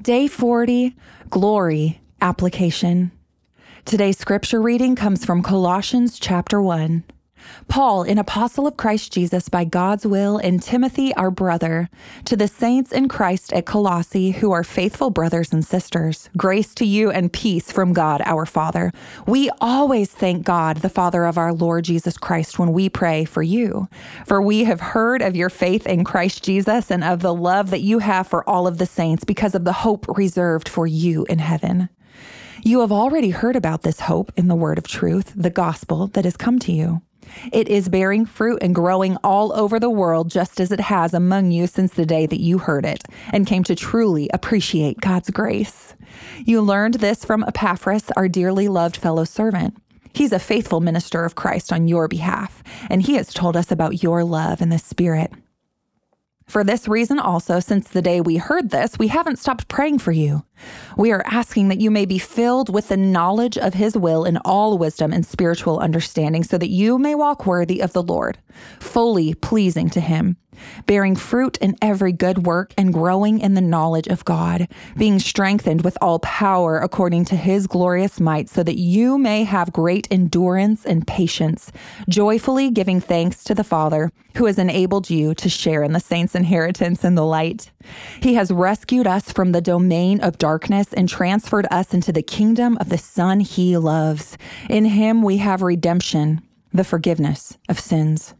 Day 40 Glory Application. Today's scripture reading comes from Colossians chapter 1. Paul, an apostle of Christ Jesus by God's will, and Timothy, our brother, to the saints in Christ at Colossae, who are faithful brothers and sisters, grace to you and peace from God our Father. We always thank God, the Father of our Lord Jesus Christ, when we pray for you. For we have heard of your faith in Christ Jesus and of the love that you have for all of the saints because of the hope reserved for you in heaven. You have already heard about this hope in the word of truth, the gospel that has come to you. It is bearing fruit and growing all over the world, just as it has among you since the day that you heard it and came to truly appreciate God's grace. You learned this from Epaphras, our dearly loved fellow servant. He's a faithful minister of Christ on your behalf, and he has told us about your love in the Spirit. For this reason, also, since the day we heard this, we haven't stopped praying for you. We are asking that you may be filled with the knowledge of His will in all wisdom and spiritual understanding, so that you may walk worthy of the Lord, fully pleasing to Him bearing fruit in every good work and growing in the knowledge of God, being strengthened with all power according to his glorious might, so that you may have great endurance and patience, joyfully giving thanks to the Father who has enabled you to share in the saints' inheritance in the light. He has rescued us from the domain of darkness and transferred us into the kingdom of the Son he loves. In him we have redemption, the forgiveness of sins.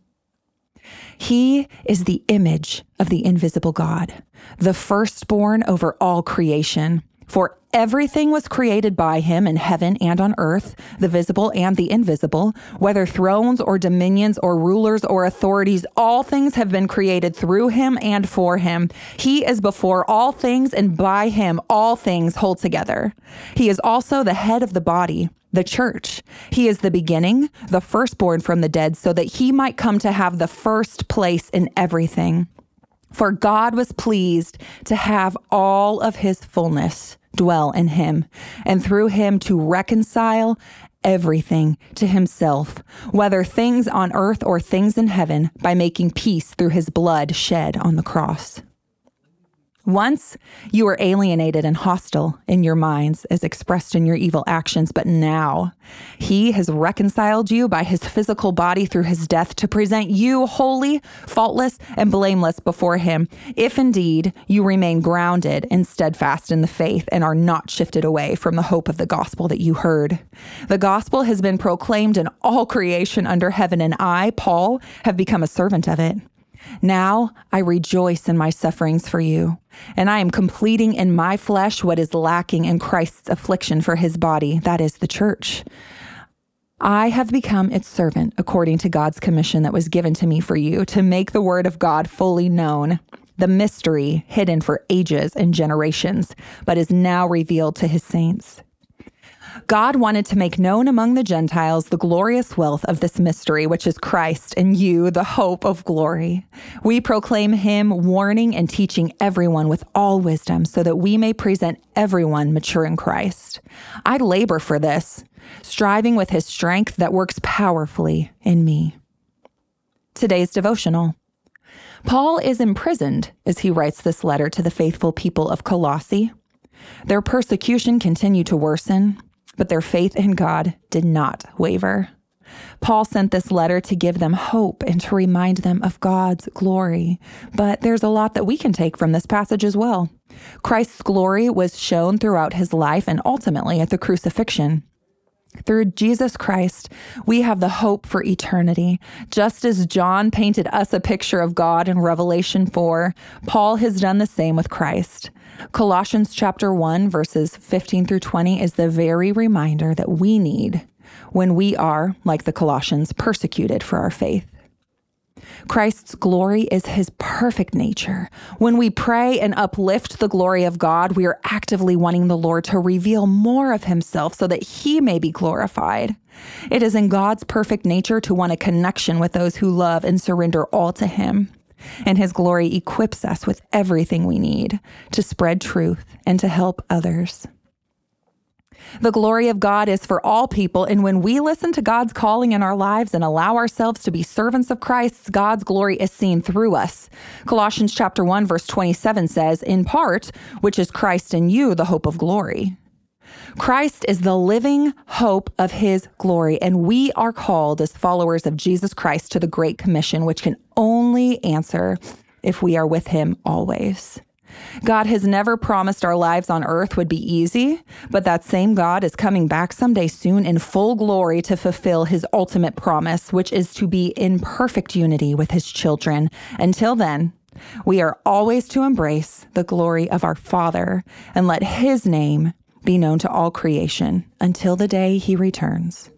He is the image of the invisible God, the firstborn over all creation. For everything was created by him in heaven and on earth, the visible and the invisible, whether thrones or dominions or rulers or authorities, all things have been created through him and for him. He is before all things, and by him all things hold together. He is also the head of the body the church. He is the beginning, the firstborn from the dead, so that he might come to have the first place in everything. For God was pleased to have all of his fullness dwell in him, and through him to reconcile everything to himself, whether things on earth or things in heaven, by making peace through his blood shed on the cross. Once you were alienated and hostile in your minds as expressed in your evil actions, but now he has reconciled you by his physical body through his death to present you holy, faultless, and blameless before him, if indeed you remain grounded and steadfast in the faith and are not shifted away from the hope of the gospel that you heard. The gospel has been proclaimed in all creation under heaven, and I, Paul, have become a servant of it. Now I rejoice in my sufferings for you, and I am completing in my flesh what is lacking in Christ's affliction for his body, that is the church. I have become its servant according to God's commission that was given to me for you to make the word of God fully known, the mystery hidden for ages and generations, but is now revealed to his saints. God wanted to make known among the Gentiles the glorious wealth of this mystery, which is Christ in you, the hope of glory. We proclaim him, warning and teaching everyone with all wisdom, so that we may present everyone mature in Christ. I labor for this, striving with his strength that works powerfully in me. Today's devotional. Paul is imprisoned as he writes this letter to the faithful people of Colossae. Their persecution continued to worsen but their faith in God did not waver. Paul sent this letter to give them hope and to remind them of God's glory. But there's a lot that we can take from this passage as well. Christ's glory was shown throughout his life and ultimately at the crucifixion. Through Jesus Christ, we have the hope for eternity. Just as John painted us a picture of God in Revelation 4, Paul has done the same with Christ. Colossians chapter 1 verses 15 through 20 is the very reminder that we need when we are, like the Colossians, persecuted for our faith. Christ's glory is his perfect nature. When we pray and uplift the glory of God, we are actively wanting the Lord to reveal more of himself so that he may be glorified. It is in God's perfect nature to want a connection with those who love and surrender all to him and His glory equips us with everything we need to spread truth and to help others. The glory of God is for all people, and when we listen to God's calling in our lives and allow ourselves to be servants of Christ, God's glory is seen through us. Colossians chapter 1 verse 27 says, "In part, which is Christ in you, the hope of glory." Christ is the living hope of his glory, and we are called as followers of Jesus Christ to the Great Commission, which can only answer if we are with him always. God has never promised our lives on earth would be easy, but that same God is coming back someday soon in full glory to fulfill his ultimate promise, which is to be in perfect unity with his children. Until then, we are always to embrace the glory of our Father and let his name be known to all creation until the day he returns.